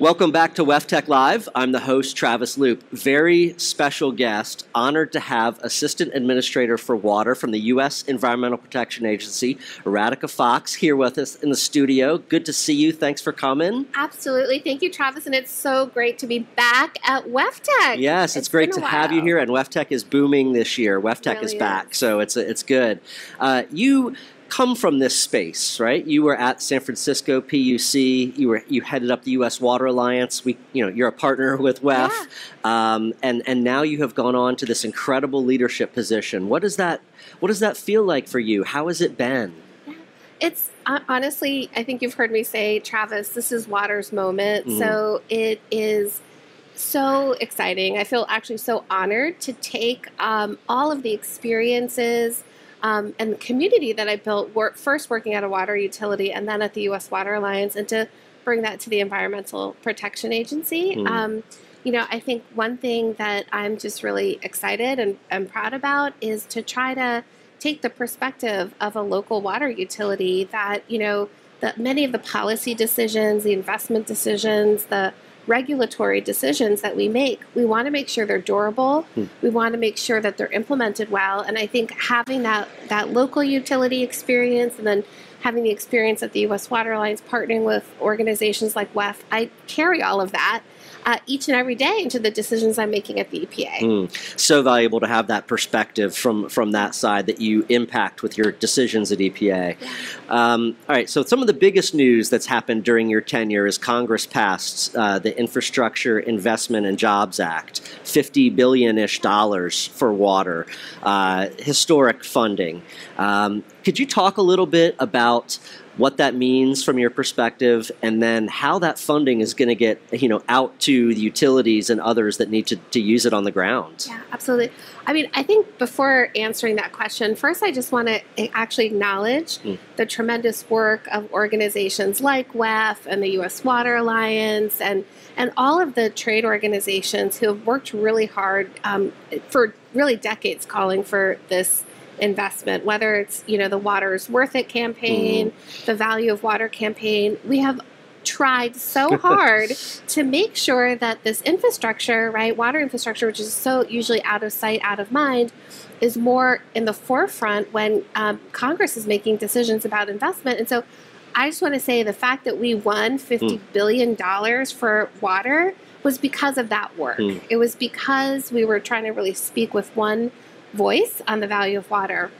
Welcome back to WEFTEC Live. I'm the host, Travis Loop. Very special guest. Honored to have Assistant Administrator for Water from the U.S. Environmental Protection Agency, Radhika Fox, here with us in the studio. Good to see you. Thanks for coming. Absolutely. Thank you, Travis. And it's so great to be back at WEFTEC. Yes, it's, it's great to have you here. And WEFTEC is booming this year. WEFTEC really is back. Is. So it's, it's good. Uh, you come from this space, right? You were at San Francisco PUC. You were you headed up the U.S. Water Alliance. We, you know, you're a partner with WEF, yeah. um, and and now you have gone on to this incredible leadership position. What does that What does that feel like for you? How has it been? It's uh, honestly, I think you've heard me say, Travis, this is water's moment. Mm. So it is so exciting. I feel actually so honored to take um, all of the experiences um, and the community that I built, work, first working at a water utility and then at the U.S. Water Alliance, and to bring that to the Environmental Protection Agency. Mm. Um, you know, I think one thing that I'm just really excited and, and proud about is to try to take the perspective of a local water utility that, you know, that many of the policy decisions, the investment decisions, the regulatory decisions that we make, we want to make sure they're durable. Hmm. We want to make sure that they're implemented well. And I think having that that local utility experience and then having the experience at the U.S. Water Alliance partnering with organizations like WEF, I carry all of that uh, each and every day into the decisions I'm making at the EPA. Mm. So valuable to have that perspective from from that side that you impact with your decisions at EPA. Yeah. Um, all right. So some of the biggest news that's happened during your tenure is Congress passed uh, the Infrastructure Investment and Jobs Act, fifty billion ish dollars for water, uh, historic funding. Um, could you talk a little bit about what that means from your perspective, and then how that funding is going to get you know out to the utilities and others that need to, to use it on the ground. Yeah, absolutely. I mean, I think before answering that question, first I just want to actually acknowledge mm. the tremendous work of organizations like WEF and the U.S. Water Alliance and and all of the trade organizations who have worked really hard um, for really decades calling for this investment, whether it's you know the water is worth it campaign, mm. the value of water campaign. We have tried so hard to make sure that this infrastructure, right, water infrastructure, which is so usually out of sight, out of mind, is more in the forefront when um, Congress is making decisions about investment. And so I just want to say the fact that we won fifty mm. billion dollars for water was because of that work. Mm. It was because we were trying to really speak with one voice on the value of water.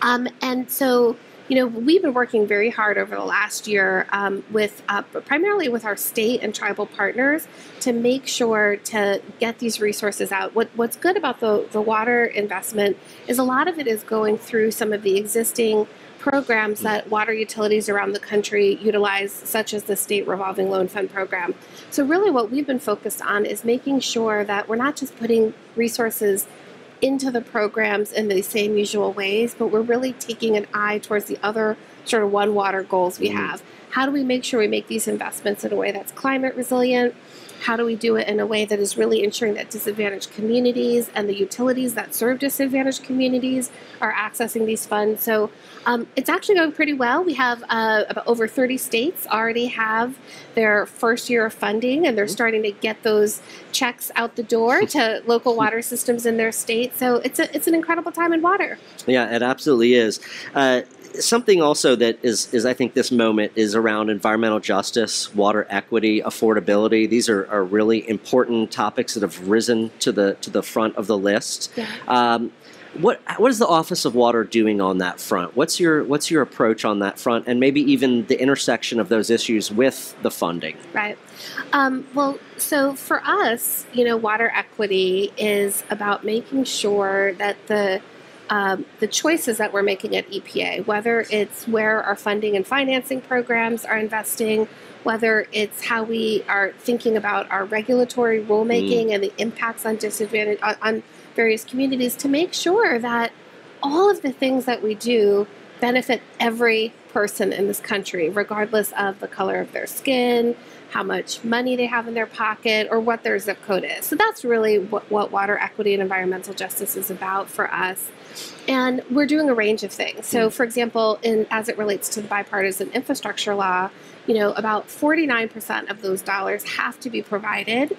Um, and so, you know, we've been working very hard over the last year um, with uh, primarily with our state and tribal partners to make sure to get these resources out. What, what's good about the, the water investment is a lot of it is going through some of the existing programs that water utilities around the country utilize, such as the State Revolving Loan Fund program. So, really, what we've been focused on is making sure that we're not just putting resources into the programs in the same usual ways, but we're really taking an eye towards the other sort of one water goals we mm-hmm. have. How do we make sure we make these investments in a way that's climate resilient? How do we do it in a way that is really ensuring that disadvantaged communities and the utilities that serve disadvantaged communities are accessing these funds? So um, it's actually going pretty well. We have uh, about over 30 states already have their first year of funding, and they're mm-hmm. starting to get those checks out the door to local water systems in their state. So it's a, it's an incredible time in water. Yeah, it absolutely is. Uh, something also that is, is I think this moment is around environmental justice, water equity, affordability. These are, are really important topics that have risen to the to the front of the list. Yeah. Um, what what is the Office of Water doing on that front? What's your what's your approach on that front, and maybe even the intersection of those issues with the funding? Right. Um, well, so for us, you know, water equity is about making sure that the um, the choices that we're making at EPA, whether it's where our funding and financing programs are investing, whether it's how we are thinking about our regulatory rulemaking mm. and the impacts on disadvantage on, on various communities, to make sure that all of the things that we do benefit every person in this country, regardless of the color of their skin, how much money they have in their pocket, or what their zip code is. So that's really what, what water equity and environmental justice is about for us. And we're doing a range of things. So, for example, in as it relates to the bipartisan infrastructure law, you know, about 49% of those dollars have to be provided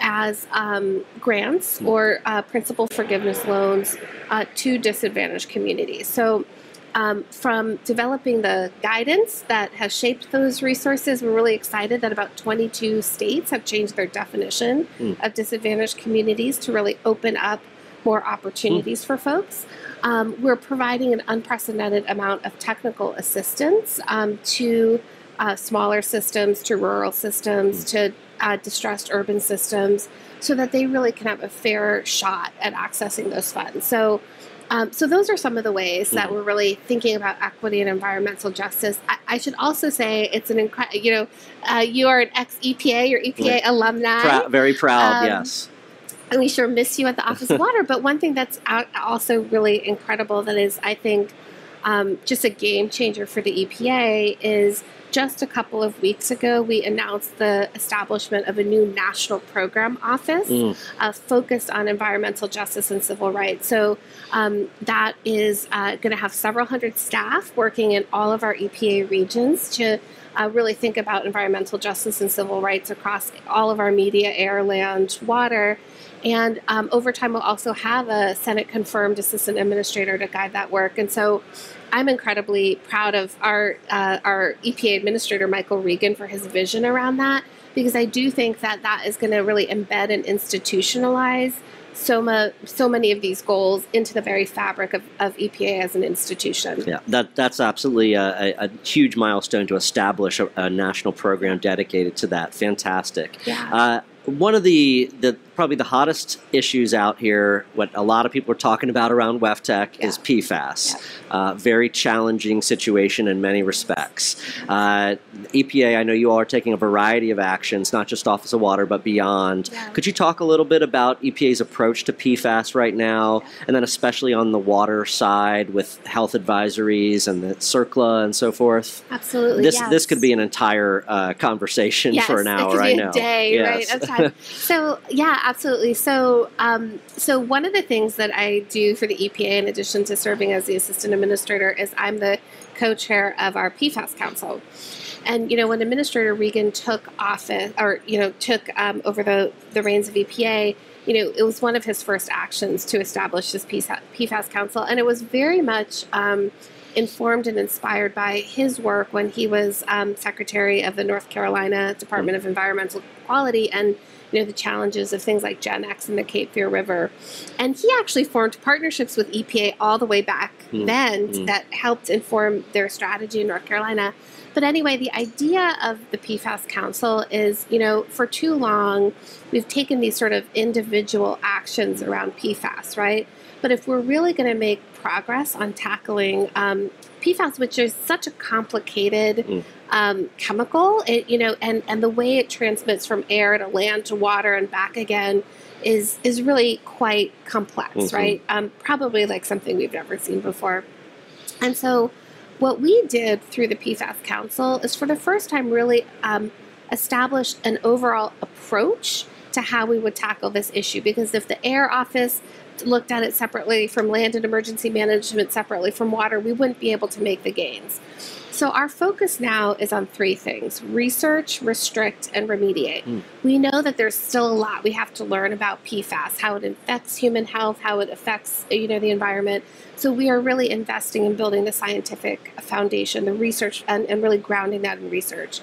as um, grants or uh, principal forgiveness loans uh, to disadvantaged communities. So, um, from developing the guidance that has shaped those resources, we're really excited that about 22 states have changed their definition mm. of disadvantaged communities to really open up more opportunities mm. for folks. Um, we're providing an unprecedented amount of technical assistance um, to uh, smaller systems, to rural systems, mm. to uh, distressed urban systems, so that they really can have a fair shot at accessing those funds. So, um, so those are some of the ways that mm. we're really thinking about equity and environmental justice. I, I should also say it's an incredible. You know, uh, you are an ex EPA, you're EPA right. alumni. very proud. Um, yes and we sure miss you at the Office of Water. But one thing that's also really incredible that is, I think, um, just a game changer for the EPA is just a couple of weeks ago, we announced the establishment of a new national program office mm. uh, focused on environmental justice and civil rights. So um, that is uh, going to have several hundred staff working in all of our EPA regions to uh, really think about environmental justice and civil rights across all of our media, air, land, water. And um, over time, we'll also have a Senate confirmed assistant administrator to guide that work. And so I'm incredibly proud of our, uh, our EPA administrator, Michael Regan, for his vision around that, because I do think that that is going to really embed and institutionalize so, ma- so many of these goals into the very fabric of, of EPA as an institution. Yeah, that, that's absolutely a, a, a huge milestone to establish a, a, national program dedicated to that. Fantastic. Yeah. Uh, one of the, the probably the hottest issues out here, what a lot of people are talking about around WEFTEC yeah. is PFAS. Yeah. Uh, very challenging situation in many respects. Uh, EPA, I know you all are taking a variety of actions, not just Office of Water, but beyond. Yeah. Could you talk a little bit about EPA's approach to PFAS right now, and then especially on the water side with health advisories and the CERCLA and so forth? Absolutely. This yes. this could be an entire uh, conversation yes, for an hour right now. Day, yes. right? so yeah, absolutely. So, um, so one of the things that I do for the EPA, in addition to serving as the assistant administrator, is I'm the co-chair of our PFAS Council. And you know, when Administrator Regan took office, or you know, took um, over the the reins of EPA, you know, it was one of his first actions to establish this PFAS Council, and it was very much. Um, informed and inspired by his work when he was um, secretary of the North Carolina Department of Environmental Quality and you know, the challenges of things like GenX and the Cape Fear River. And he actually formed partnerships with EPA all the way back mm. then mm. that helped inform their strategy in North Carolina. But anyway, the idea of the PFAS Council is, you know, for too long, we've taken these sort of individual actions around PFAS, right? But if we're really going to make progress on tackling um, PFAS, which is such a complicated mm. um, chemical, it, you know, and, and the way it transmits from air to land to water and back again is is really quite complex, mm-hmm. right? Um, probably like something we've never seen before. And so, what we did through the PFAS Council is for the first time really um, established an overall approach to how we would tackle this issue. Because if the air office looked at it separately from land and emergency management separately from water, we wouldn't be able to make the gains. So our focus now is on three things: research, restrict, and remediate. Mm. We know that there's still a lot we have to learn about PFAS, how it affects human health, how it affects you know the environment. So we are really investing in building the scientific foundation, the research, and, and really grounding that in research.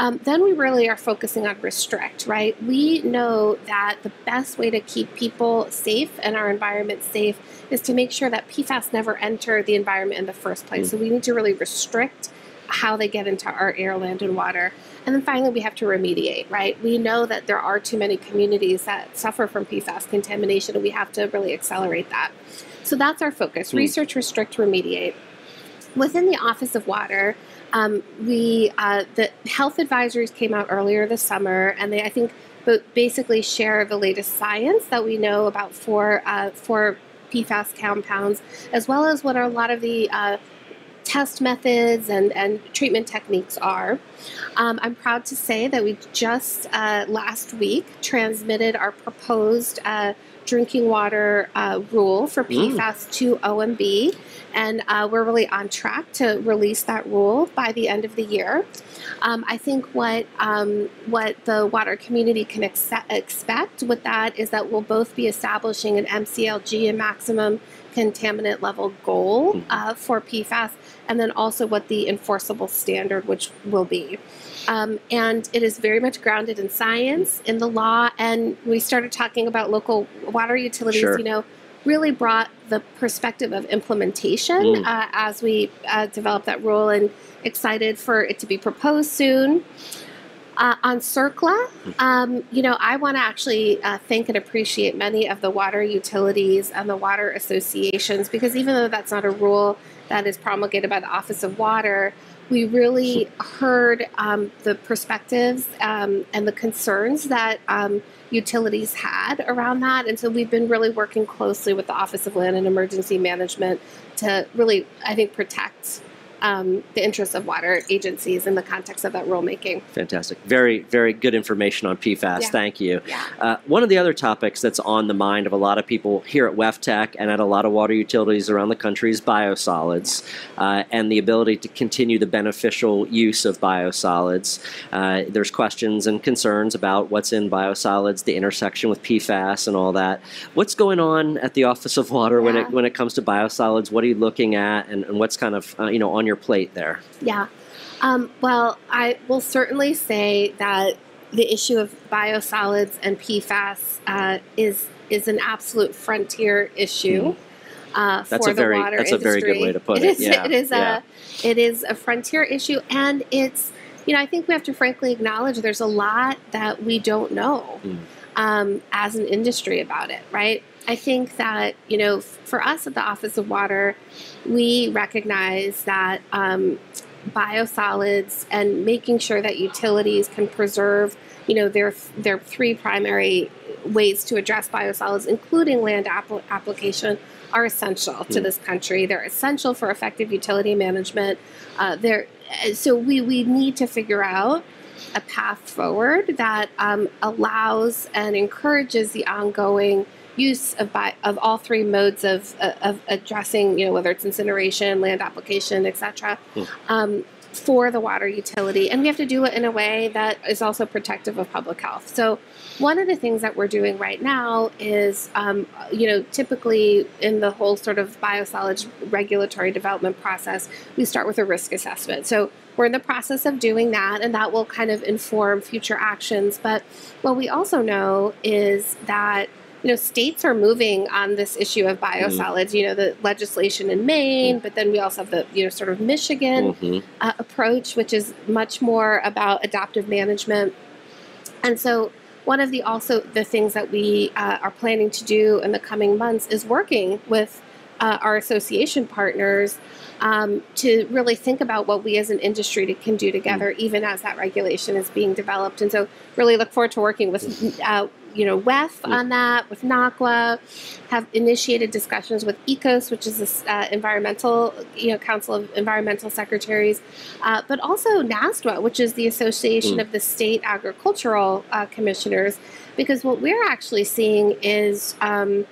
Um, then we really are focusing on restrict, right? We know that the best way to keep people safe and our environment safe is to make sure that PFAS never enter the environment in the first place. Mm. So we need to really restrict how they get into our air, land, and water. And then finally, we have to remediate, right? We know that there are too many communities that suffer from PFAS contamination, and we have to really accelerate that. So that's our focus mm. research, restrict, remediate. Within the Office of Water, um, we uh, the health advisories came out earlier this summer, and they I think basically share the latest science that we know about for uh, for PFAS compounds, as well as what a lot of the uh, test methods and, and treatment techniques are. Um, I'm proud to say that we just uh, last week transmitted our proposed uh, drinking water uh, rule for PFAS mm. to OMB, and uh, we're really on track to release that rule by the end of the year. Um, I think what um, what the water community can ex- expect with that is that we'll both be establishing an MCLG and maximum contaminant level goal mm-hmm. uh, for PFAS, and then also what the enforceable standard which will be. Um, and it is very much grounded in science, in the law, and we started talking about local water utilities. Sure. You know, really brought the perspective of implementation mm. uh, as we uh, develop that rule, and excited for it to be proposed soon. Uh, on CERCLA, um, you know, I want to actually uh, thank and appreciate many of the water utilities and the water associations because even though that's not a rule that is promulgated by the Office of Water, we really heard um, the perspectives um, and the concerns that um, utilities had around that. And so we've been really working closely with the Office of Land and Emergency Management to really, I think, protect um, the interests of water agencies in the context of that rulemaking. Fantastic. Very, very good information on PFAS. Yeah. Thank you. Yeah. Uh, one of the other topics that's on the mind of a lot of people here at WEFTEC and at a lot of water utilities around the country is biosolids yeah. uh, and the ability to continue the beneficial use of biosolids. Uh, there's questions and concerns about what's in biosolids, the intersection with PFAS, and all that. What's going on at the Office of Water when it when it comes to biosolids? What are you looking at, and, and what's kind of uh, you know on your your plate there? Yeah. Um, well, I will certainly say that the issue of biosolids and PFAS uh, is is an absolute frontier issue. Mm. Uh, that's for a the very water that's industry. a very good way to put it. It is, yeah. it is yeah. a it is a frontier issue, and it's you know I think we have to frankly acknowledge there's a lot that we don't know mm. um, as an industry about it, right? I think that, you know, for us at the Office of Water, we recognize that um, biosolids and making sure that utilities can preserve, you know, their, their three primary ways to address biosolids, including land app- application, are essential to hmm. this country. They're essential for effective utility management. Uh, they're, so we, we need to figure out a path forward that um, allows and encourages the ongoing use of bi- of all three modes of, uh, of addressing, you know, whether it's incineration, land application, etc. Mm. Um, for the water utility, and we have to do it in a way that is also protective of public health. So, one of the things that we're doing right now is, um, you know, typically in the whole sort of biosolids regulatory development process, we start with a risk assessment. So, we're in the process of doing that, and that will kind of inform future actions. But what we also know is that you know, states are moving on this issue of biosolids. Mm-hmm. You know, the legislation in Maine, mm-hmm. but then we also have the you know sort of Michigan mm-hmm. uh, approach, which is much more about adaptive management. And so, one of the also the things that we uh, are planning to do in the coming months is working with uh, our association partners um, to really think about what we as an industry can do together, mm-hmm. even as that regulation is being developed. And so, really look forward to working with uh, you know, WEF on that, with NACWA, have initiated discussions with ECOS, which is the uh, environmental, you know, Council of Environmental Secretaries, uh, but also NASDWA, which is the Association mm. of the State Agricultural uh, Commissioners, because what we're actually seeing is um,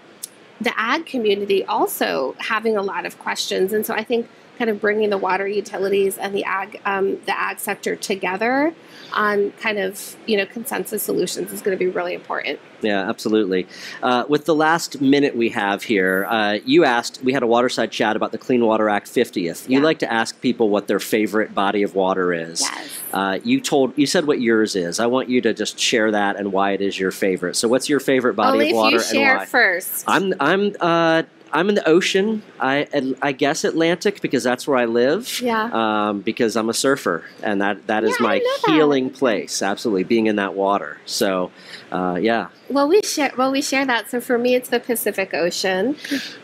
the ag community also having a lot of questions, and so I think kind of bringing the water utilities and the ag um, the ag sector together on kind of you know consensus solutions is going to be really important. Yeah, absolutely. Uh, with the last minute we have here, uh, you asked we had a waterside chat about the Clean Water Act 50th. You like to ask people what their favorite body of water is. Yes. Uh, you told you said what yours is. I want you to just share that and why it is your favorite. So, what's your favorite body Only of water if you share? First, I'm I'm uh, I'm in the ocean. I I guess Atlantic because that's where I live. Yeah. Um, because I'm a surfer, and that that is yeah, my healing that. place. Absolutely, being in that water. So, uh, yeah. Well, we share. Well, we share that. So for me, it's the Pacific Ocean,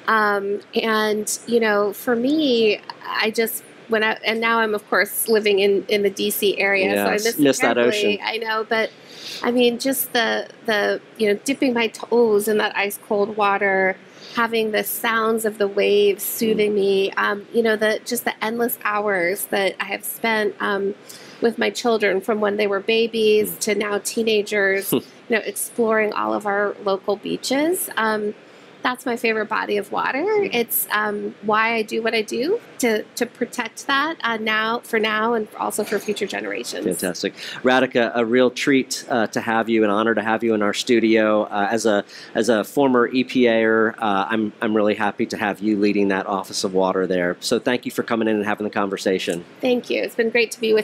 um, and you know, for me, I just when I and now I'm of course living in in the DC area, yeah, so I miss, miss that ocean. I know, but I mean, just the the you know dipping my toes in that ice cold water having the sounds of the waves soothing me. Um, you know, the just the endless hours that I have spent um, with my children from when they were babies to now teenagers. you know, exploring all of our local beaches. Um, that's my favorite body of water. It's um, why I do what I do to to protect that uh, now for now and also for future generations. Fantastic, Radhika. A real treat uh, to have you, an honor to have you in our studio. Uh, as a as a former EPAer, uh, I'm I'm really happy to have you leading that Office of Water there. So thank you for coming in and having the conversation. Thank you. It's been great to be with.